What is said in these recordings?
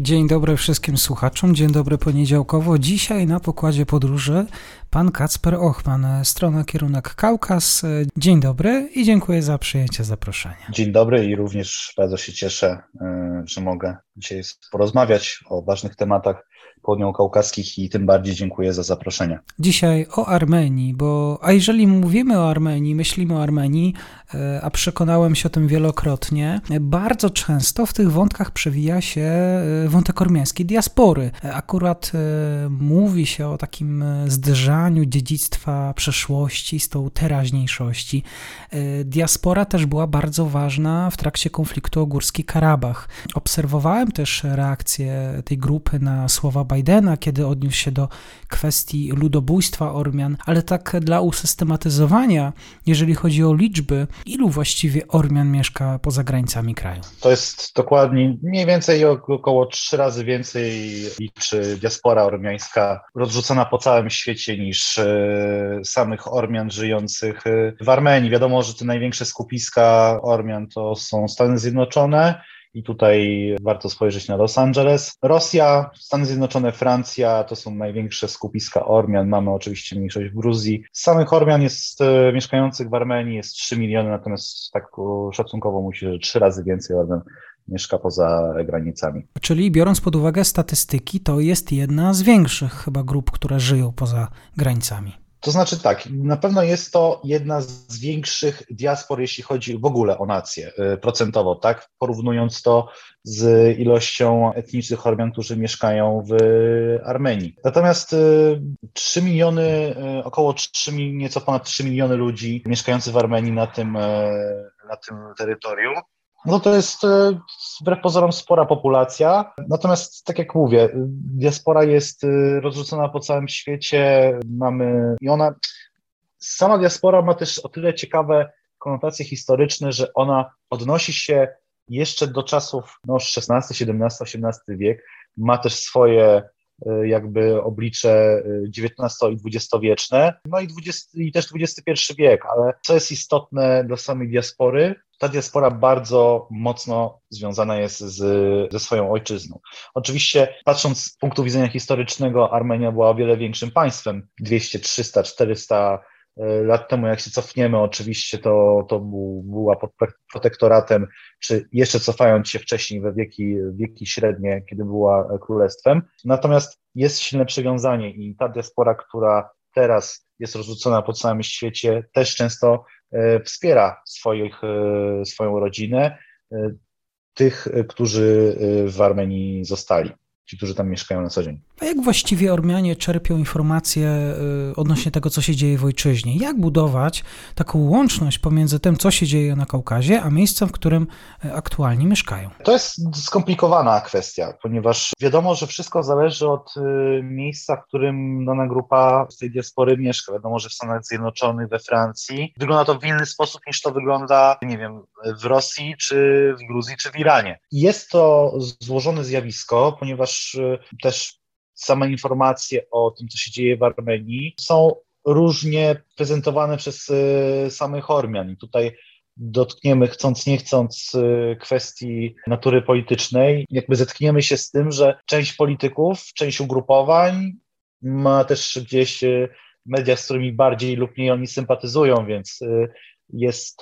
Dzień dobry wszystkim słuchaczom, dzień dobry poniedziałkowo. Dzisiaj na pokładzie podróży pan Kacper Ochman, strona kierunek Kaukaz. Dzień dobry i dziękuję za przyjęcie zaproszenia. Dzień dobry i również bardzo się cieszę, e, że mogę dzisiaj porozmawiać o ważnych tematach południowo-kaukaskich i tym bardziej dziękuję za zaproszenie. Dzisiaj o Armenii, bo a jeżeli mówimy o Armenii, myślimy o Armenii, e, a przekonałem się o tym wielokrotnie, bardzo często w tych wątkach przewija się e, wątek ormiańskiej diaspory. Akurat e, mówi się o takim zderzaniu dziedzictwa przeszłości z tą teraźniejszości. Diaspora też była bardzo ważna w trakcie konfliktu o Górski Karabach. Obserwowałem też reakcję tej grupy na słowa Bidena, kiedy odniósł się do kwestii ludobójstwa Ormian, ale tak dla usystematyzowania, jeżeli chodzi o liczby, ilu właściwie Ormian mieszka poza granicami kraju? To jest dokładnie mniej więcej około trzy razy więcej liczy diaspora ormiańska rozrzucona po całym świecie niż e, samych Ormian żyjących e, w Armenii. Wiadomo, że te największe skupiska Ormian to są Stany Zjednoczone, i tutaj warto spojrzeć na Los Angeles. Rosja, Stany Zjednoczone, Francja to są największe skupiska Ormian. Mamy oczywiście mniejszość w Gruzji. Samych Ormian jest e, mieszkających w Armenii jest 3 miliony, natomiast tak szacunkowo musi, że trzy razy więcej Ormian mieszka poza granicami. Czyli biorąc pod uwagę statystyki, to jest jedna z większych chyba grup, które żyją poza granicami. To znaczy tak, na pewno jest to jedna z większych diaspor, jeśli chodzi w ogóle o nację, y, procentowo, tak? Porównując to z ilością etnicznych Ormian, którzy mieszkają w Armenii. Natomiast 3 y, miliony, y, około 3, nieco ponad 3 miliony ludzi mieszkających w Armenii na tym, na tym terytorium no to jest e, wbrew pozorom spora populacja. Natomiast, tak jak mówię, diaspora jest e, rozrzucona po całym świecie. Mamy i ona, sama diaspora ma też o tyle ciekawe konotacje historyczne, że ona odnosi się jeszcze do czasów no, XVI, XVII, XVIII wiek. Ma też swoje jakby oblicze XIX i XX wieczne, no i, 20, i też XXI wiek, ale co jest istotne dla samej diaspory, ta diaspora bardzo mocno związana jest z, ze swoją ojczyzną. Oczywiście, patrząc z punktu widzenia historycznego, Armenia była o wiele większym państwem 200, 300, 400 lat temu, jak się cofniemy, oczywiście to, to był, była pod protektoratem, czy jeszcze cofając się wcześniej we wieki, wieki średnie, kiedy była królestwem. Natomiast jest silne przywiązanie i ta diaspora, która teraz jest rozrzucona po całym świecie, też często E, wspiera swoich, e, swoją rodzinę, e, tych, którzy w Armenii zostali, ci, którzy tam mieszkają na co dzień. A jak właściwie Ormianie czerpią informacje y, odnośnie tego, co się dzieje w ojczyźnie? Jak budować taką łączność pomiędzy tym, co się dzieje na Kaukazie, a miejscem, w którym y, aktualnie mieszkają? To jest skomplikowana kwestia, ponieważ wiadomo, że wszystko zależy od y, miejsca, w którym dana grupa z tej diaspory mieszka. Wiadomo, że w Stanach Zjednoczonych, we Francji wygląda to w inny sposób niż to wygląda, nie wiem, w Rosji, czy w Gruzji, czy w Iranie. Jest to złożone zjawisko, ponieważ też same informacje o tym, co się dzieje w Armenii, są różnie prezentowane przez y, samych Ormian. I tutaj dotkniemy, chcąc nie chcąc, y, kwestii natury politycznej, jakby zetkniemy się z tym, że część polityków, część ugrupowań ma też gdzieś y, media, z którymi bardziej lub mniej oni sympatyzują, więc jest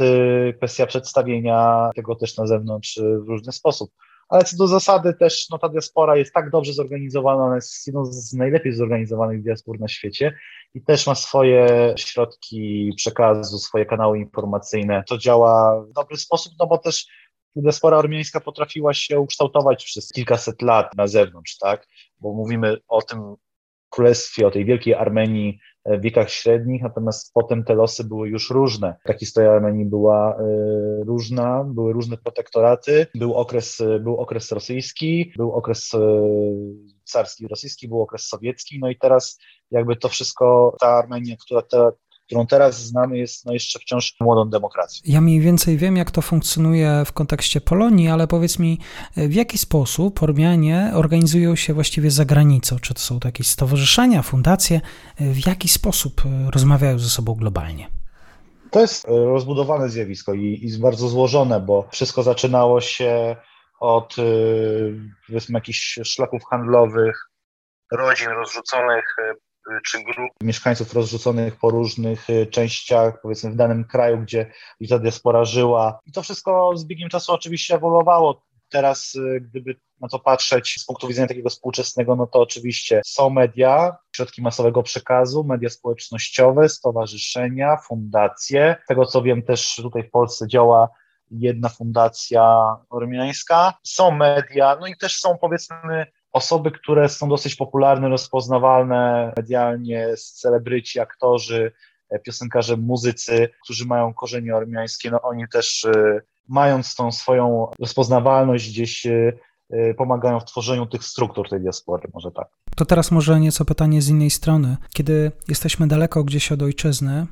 kwestia przedstawienia tego też na zewnątrz w różny sposób ale co do zasady też no, ta diaspora jest tak dobrze zorganizowana, ona jest jedną z najlepiej zorganizowanych diaspor na świecie i też ma swoje środki przekazu, swoje kanały informacyjne. To działa w dobry sposób, no bo też diaspora armiańska potrafiła się ukształtować przez kilkaset lat na zewnątrz, tak? Bo mówimy o tym królestwie, o tej wielkiej Armenii w wiekach średnich, natomiast potem te losy były już różne. Ta historia Armenii była różna, były różne protektoraty, był okres, był okres rosyjski, był okres carski rosyjski, był okres sowiecki, no i teraz jakby to wszystko, ta Armenia, która te, którą teraz znamy, jest no jeszcze wciąż młodą demokracją. Ja mniej więcej wiem, jak to funkcjonuje w kontekście Polonii, ale powiedz mi, w jaki sposób Ormianie organizują się właściwie za granicą? Czy to są to jakieś stowarzyszenia, fundacje? W jaki sposób rozmawiają ze sobą globalnie? To jest rozbudowane zjawisko i, i bardzo złożone, bo wszystko zaczynało się od y, powiedzmy jakichś szlaków handlowych, rodzin rozrzuconych czy grup mieszkańców rozrzuconych po różnych y, częściach, powiedzmy w danym kraju, gdzie, ta diaspora żyła. I to wszystko z biegiem czasu oczywiście ewoluowało. Teraz, gdyby na to patrzeć z punktu widzenia takiego współczesnego, no to oczywiście są media, środki masowego przekazu, media społecznościowe, stowarzyszenia, fundacje. Z tego co wiem, też tutaj w Polsce działa jedna fundacja ormiańska, są media, no i też są powiedzmy osoby, które są dosyć popularne, rozpoznawalne medialnie, celebryci, aktorzy, e, piosenkarze, muzycy, którzy mają korzenie ormiańskie, no oni też e, mając tą swoją rozpoznawalność gdzieś e, pomagają w tworzeniu tych struktur tej diaspory, może tak. To teraz może nieco pytanie z innej strony. Kiedy jesteśmy daleko gdzieś od ojczyzny,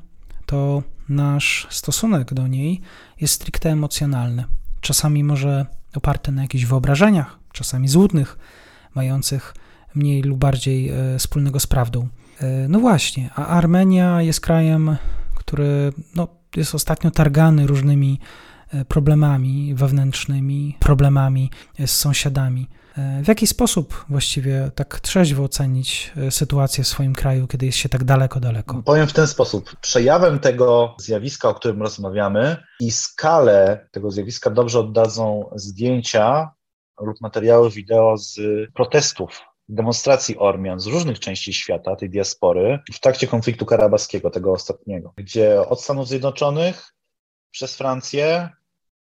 to nasz stosunek do niej jest stricte emocjonalny. Czasami może oparty na jakichś wyobrażeniach, czasami złudnych, mających mniej lub bardziej e, wspólnego z prawdą. E, no właśnie, a Armenia jest krajem, który no, jest ostatnio targany różnymi e, problemami wewnętrznymi, problemami z sąsiadami. W jaki sposób właściwie tak trzeźwo ocenić sytuację w swoim kraju, kiedy jest się tak daleko, daleko? Powiem w ten sposób. Przejawem tego zjawiska, o którym rozmawiamy i skalę tego zjawiska dobrze oddadzą zdjęcia lub materiały wideo z protestów demonstracji Ormian z różnych części świata, tej diaspory, w trakcie konfliktu karabaskiego, tego ostatniego, gdzie od Stanów Zjednoczonych przez Francję,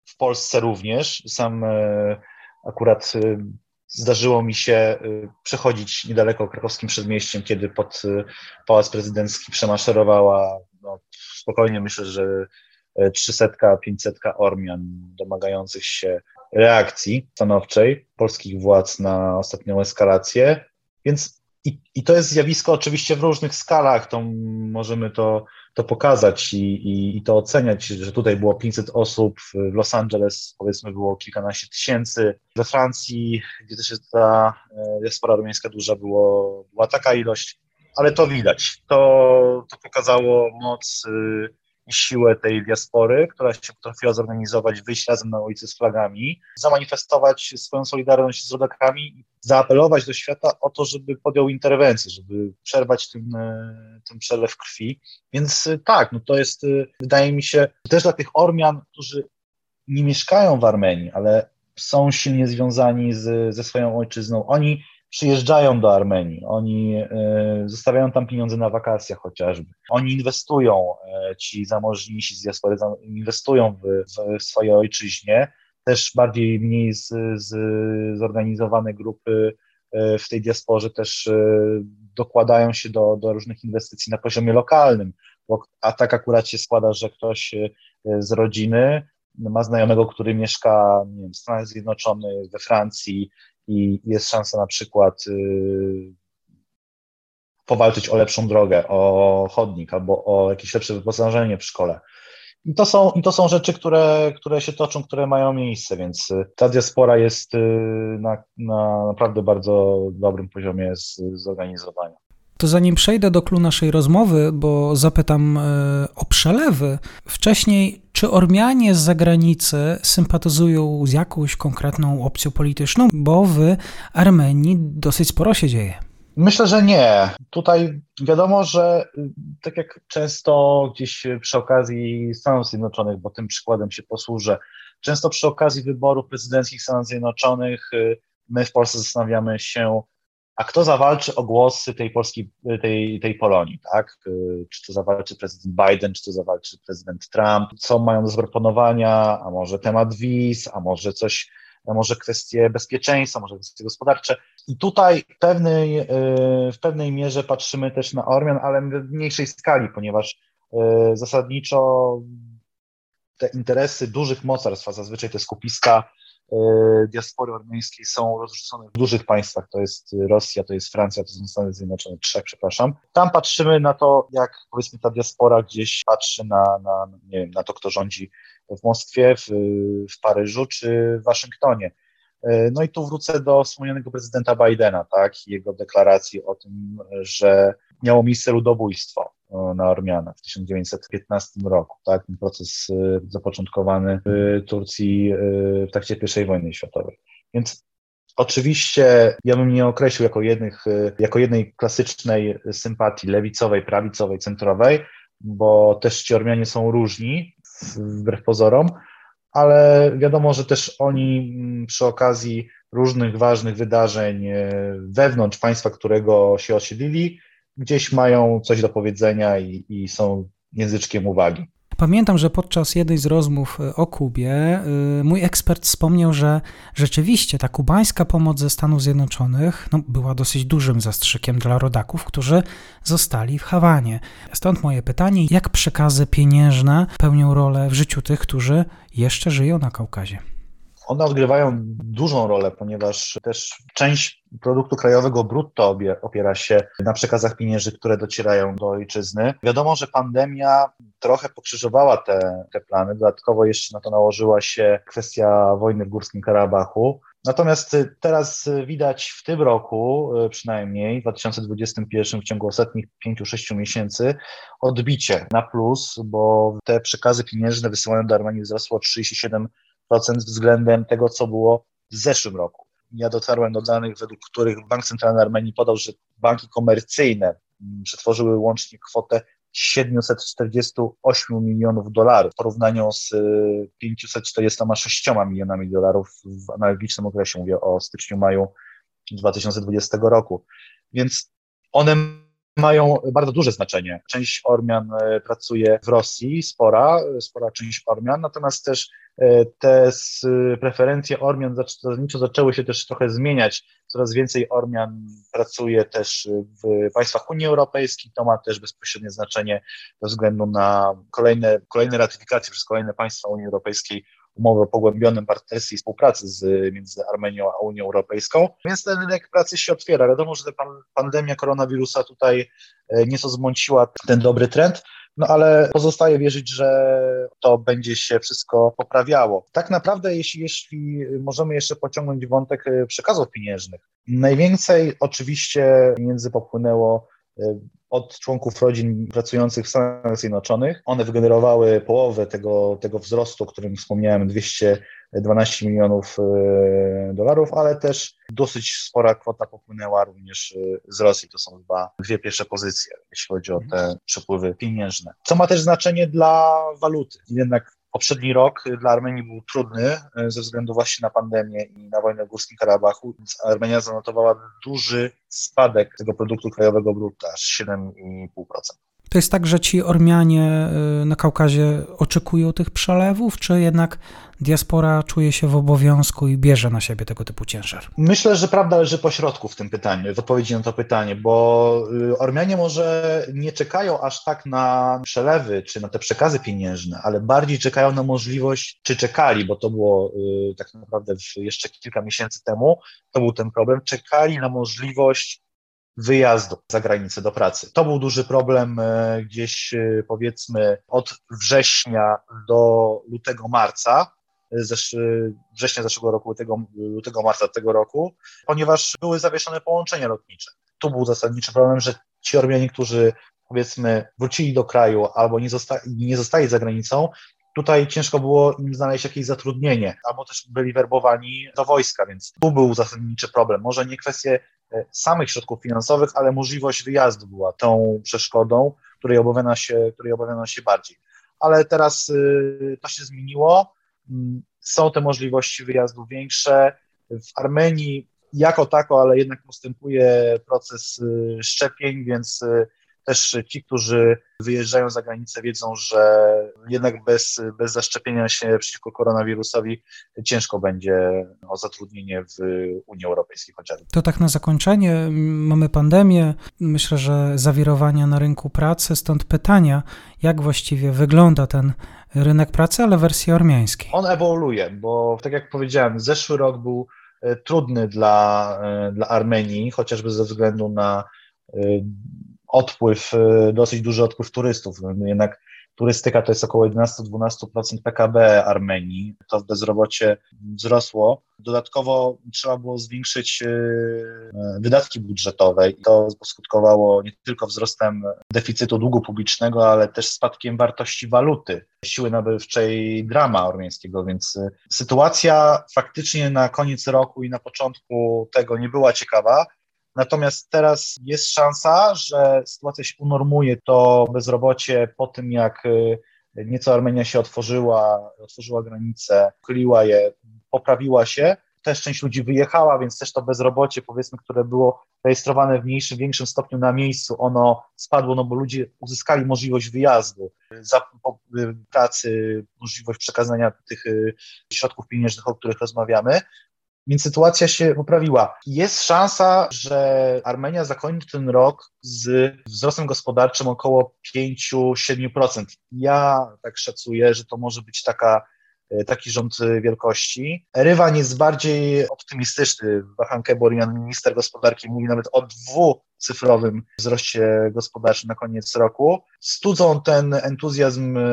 w Polsce również, sam e, akurat Zdarzyło mi się y, przechodzić niedaleko krakowskim przedmieściem, kiedy pod Pałac Prezydencki przemaszerowała, no, spokojnie myślę, że 300, y, 500 Ormian domagających się reakcji stanowczej polskich władz na ostatnią eskalację. Więc i, i to jest zjawisko oczywiście w różnych skalach, to możemy to to pokazać i, i, i, to oceniać, że tutaj było 500 osób, w Los Angeles powiedzmy było kilkanaście tysięcy, we Francji, gdzie też jest ta e, diaspora rumiańska duża, było, była taka ilość, ale to widać. To, to pokazało moc y, siłę tej diaspory, która się potrafiła zorganizować, wyjść razem na ulicy z flagami, zamanifestować swoją solidarność z rodakami, zaapelować do świata o to, żeby podjął interwencję, żeby przerwać ten, e, ten przelew krwi. Więc e, tak, no to jest, e, wydaje mi się, też dla tych Ormian, którzy nie mieszkają w Armenii, ale są silnie związani z, ze swoją ojczyzną. Oni przyjeżdżają do Armenii, oni e, zostawiają tam pieniądze na wakacjach chociażby. Oni inwestują, e, ci zamożniejsi z diaspory inwestują w, w swojej ojczyźnie. Też bardziej, mniej z, z, zorganizowane grupy e, w tej diasporze też dokładają się do, do różnych inwestycji na poziomie lokalnym, bo, a tak akurat się składa, że ktoś z rodziny ma znajomego, który mieszka wiem, w Stanach Zjednoczonych, we Francji, i jest szansa na przykład y, powalczyć o lepszą drogę, o chodnik albo o jakieś lepsze wyposażenie w szkole. I to są, i to są rzeczy, które, które się toczą, które mają miejsce, więc y, ta diaspora jest y, na, na naprawdę bardzo dobrym poziomie z, zorganizowania. To zanim przejdę do klu naszej rozmowy, bo zapytam e, o przelewy. Wcześniej, czy Ormianie z zagranicy sympatyzują z jakąś konkretną opcją polityczną? Bo w Armenii dosyć sporo się dzieje. Myślę, że nie. Tutaj wiadomo, że y, tak jak często gdzieś przy okazji Stanów Zjednoczonych, bo tym przykładem się posłużę, często przy okazji wyborów prezydenckich Stanów Zjednoczonych y, my w Polsce zastanawiamy się, a kto zawalczy o głosy tej polskiej, tej, tej Polonii, tak? Czy to zawalczy prezydent Biden, czy to zawalczy prezydent Trump? Co mają do zaproponowania? A może temat wiz, a może coś może kwestie bezpieczeństwa, może kwestie gospodarcze. I tutaj w pewnej, w pewnej mierze patrzymy też na Ormian, ale w mniejszej skali, ponieważ zasadniczo te interesy dużych mocarstw, a zazwyczaj te skupiska E, diaspory armeńskiej są rozrzucone w dużych państwach, to jest Rosja, to jest Francja, to są Stany Zjednoczone, trzech, przepraszam. Tam patrzymy na to, jak powiedzmy ta diaspora gdzieś patrzy na, na, nie wiem, na to, kto rządzi w Moskwie, w, w Paryżu czy w Waszyngtonie. E, no i tu wrócę do wspomnianego prezydenta Bidena, tak, jego deklaracji o tym, że miało miejsce ludobójstwo na Ormianach w 1915 roku, tak, ten proces y, zapoczątkowany w Turcji y, w trakcie I wojny światowej. Więc Oczywiście ja bym nie określił jako, jednych, y, jako jednej klasycznej sympatii lewicowej, prawicowej, centrowej, bo też ci Ormianie są różni, wbrew pozorom, ale wiadomo, że też oni mm, przy okazji różnych ważnych wydarzeń wewnątrz państwa, którego się osiedlili, gdzieś mają coś do powiedzenia i, i są języczkiem uwagi. Pamiętam, że podczas jednej z rozmów e, o Kubie e, mój ekspert wspomniał, że rzeczywiście ta kubańska pomoc ze Stanów Zjednoczonych no, była dosyć dużym zastrzykiem dla rodaków, którzy zostali w Hawanie. Stąd moje pytanie, jak przekazy pieniężne pełnią rolę w życiu tych, którzy jeszcze żyją na Kaukazie? One odgrywają dużą rolę, ponieważ też część produktu krajowego brutto opiera się na przekazach pieniężnych, które docierają do ojczyzny. Wiadomo, że pandemia trochę pokrzyżowała te, te plany. Dodatkowo jeszcze na to nałożyła się kwestia wojny w Górskim Karabachu. Natomiast teraz widać w tym roku, przynajmniej w 2021, w ciągu ostatnich 5-6 miesięcy, odbicie na plus, bo te przekazy pieniężne wysyłane do Armenii wzrosło o 37 względem tego, co było w zeszłym roku. Ja dotarłem do danych, według których Bank Centralny Armenii podał, że banki komercyjne mm, przetworzyły łącznie kwotę 748 milionów dolarów w porównaniu z 546 y, milionami dolarów w analogicznym okresie, mówię o styczniu-maju 2020 roku. Więc one mają bardzo duże znaczenie. Część Ormian e, pracuje w Rosji, spora, spora część Ormian, natomiast też te preferencje Ormian zasadniczo zaczęły się też trochę zmieniać. Coraz więcej Ormian pracuje też w państwach Unii Europejskiej. To ma też bezpośrednie znaczenie ze względu na kolejne, kolejne ratyfikacje przez kolejne państwa Unii Europejskiej umowy o pogłębionym partnerstwie i współpracy z, między Armenią a Unią Europejską, więc ten rynek pracy się otwiera. Wiadomo, że pan, pandemia koronawirusa tutaj e, nieco zmąciła ten dobry trend, no ale pozostaje wierzyć, że to będzie się wszystko poprawiało. Tak naprawdę, jeśli, jeśli możemy jeszcze pociągnąć wątek e, przekazów pieniężnych, najwięcej oczywiście pieniędzy popłynęło e, od członków rodzin pracujących w Stanach Zjednoczonych. One wygenerowały połowę tego, tego wzrostu, o którym wspomniałem, 212 milionów e, dolarów, ale też dosyć spora kwota popłynęła również e, z Rosji. To są dwa, dwie pierwsze pozycje, jeśli chodzi o te przepływy pieniężne. Co ma też znaczenie dla waluty. Jednak Poprzedni rok dla Armenii był trudny e, ze względu właśnie na pandemię i na wojnę w Górskim Karabachu, więc Armenia zanotowała duży spadek tego produktu krajowego brutto, aż 7,5%. To jest tak, że ci Ormianie y, na Kaukazie oczekują tych przelewów, czy jednak diaspora czuje się w obowiązku i bierze na siebie tego typu ciężar? Myślę, że prawda leży po środku w tym pytaniu, w odpowiedzi na to pytanie, bo y, Ormianie może nie czekają aż tak na przelewy czy na te przekazy pieniężne, ale bardziej czekają na możliwość, czy czekali, bo to było y, tak naprawdę jeszcze kilka miesięcy temu, to był ten problem, czekali na możliwość wyjazdu za granicę do pracy. To był duży problem e, gdzieś e, powiedzmy od września do lutego marca, e, zesz września zeszłego roku, lutego, lutego marca tego roku, ponieważ były zawieszone połączenia lotnicze. Tu był zasadniczy problem, że ci Ormianie, którzy powiedzmy wrócili do kraju albo nie, zosta nie zostali za granicą, tutaj ciężko było im znaleźć jakieś zatrudnienie, albo też byli werbowani do wojska, więc tu był zasadniczy problem. Może nie kwestie samych środków finansowych, ale możliwość wyjazdu była tą przeszkodą, której obawiano się, której obawiano się bardziej. Ale teraz y, to się zmieniło. Mm, są te możliwości wyjazdu większe. W Armenii jako tako, ale jednak postępuje proces y, szczepień, więc y, też ci, którzy wyjeżdżają za granicę, wiedzą, że jednak bez, bez zaszczepienia się przeciwko koronawirusowi ciężko będzie o zatrudnienie w Unii Europejskiej chociażby. To tak na zakończenie. Mamy pandemię, myślę, że zawirowania na rynku pracy, stąd pytania, jak właściwie wygląda ten rynek pracy, ale w wersji ormiańskiej. On ewoluuje, bo tak jak powiedziałem, zeszły rok był e, trudny dla, e, dla Armenii, chociażby ze względu na e, odpływ, dosyć duży odpływ turystów. Jednak turystyka to jest około 11-12% PKB Armenii, to bezrobocie wzrosło. Dodatkowo trzeba było zwiększyć e, wydatki budżetowe i to skutkowało nie tylko wzrostem deficytu długu publicznego, ale też spadkiem wartości waluty, siły nabywczej drama ormiańskiego, więc sytuacja faktycznie na koniec roku i na początku tego nie była ciekawa. Natomiast teraz jest szansa, że sytuacja się unormuje, to bezrobocie po tym, jak y, nieco Armenia się otworzyła, otworzyła granice, chyliła je, poprawiła się. Też część ludzi wyjechała, więc też to bezrobocie, powiedzmy, które było rejestrowane w mniejszym, większym stopniu na miejscu, ono spadło, no bo ludzie uzyskali możliwość wyjazdu, za, po, y, pracy, możliwość przekazania tych y, środków pieniężnych, o których rozmawiamy. Więc sytuacja się poprawiła. Jest szansa, że Armenia zakończy ten rok z wzrostem gospodarczym około 5-7%. Ja tak szacuję, że to może być taka taki rząd wielkości. Rywan jest bardziej optymistyczny. Wahanke Borian, minister gospodarki, mówi nawet o dwucyfrowym wzroście gospodarczym na koniec roku. Studzą ten entuzjazm e,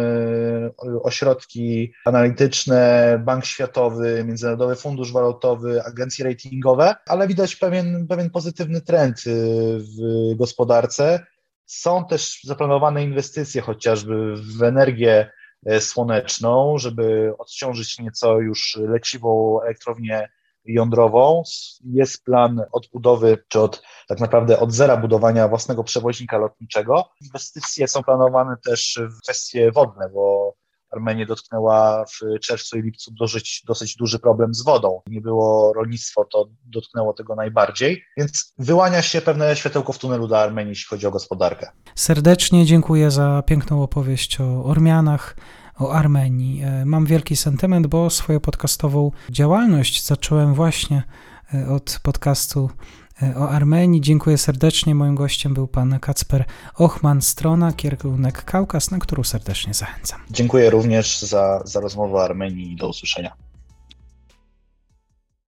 ośrodki analityczne, Bank Światowy, Międzynarodowy Fundusz Walutowy, agencje ratingowe, ale widać pewien, pewien pozytywny trend e, w gospodarce. Są też zaplanowane inwestycje chociażby w energię E, słoneczną, żeby odciążyć nieco już leciwą elektrownię jądrową. Jest plan odbudowy, czy od tak naprawdę od zera budowania własnego przewoźnika lotniczego. Inwestycje są planowane też w kwestie wodne, bo Armenię dotknęła w czerwcu i lipcu dosyć, dosyć duży problem z wodą. Nie było rolnictwo, to dotknęło tego najbardziej, więc wyłania się pewne światełko w tunelu dla Armenii, jeśli chodzi o gospodarkę. Serdecznie dziękuję za piękną opowieść o Ormianach o Armenii. E, mam wielki sentyment, bo swoją podcastową działalność zacząłem właśnie e, od podcastu o Armenii. Dziękuję serdecznie. Moim gościem był pan Kacper Ochman, strona kierunek Kaukaz, na którą serdecznie zachęcam. Dziękuję również za, za rozmowę o Armenii i do usłyszenia.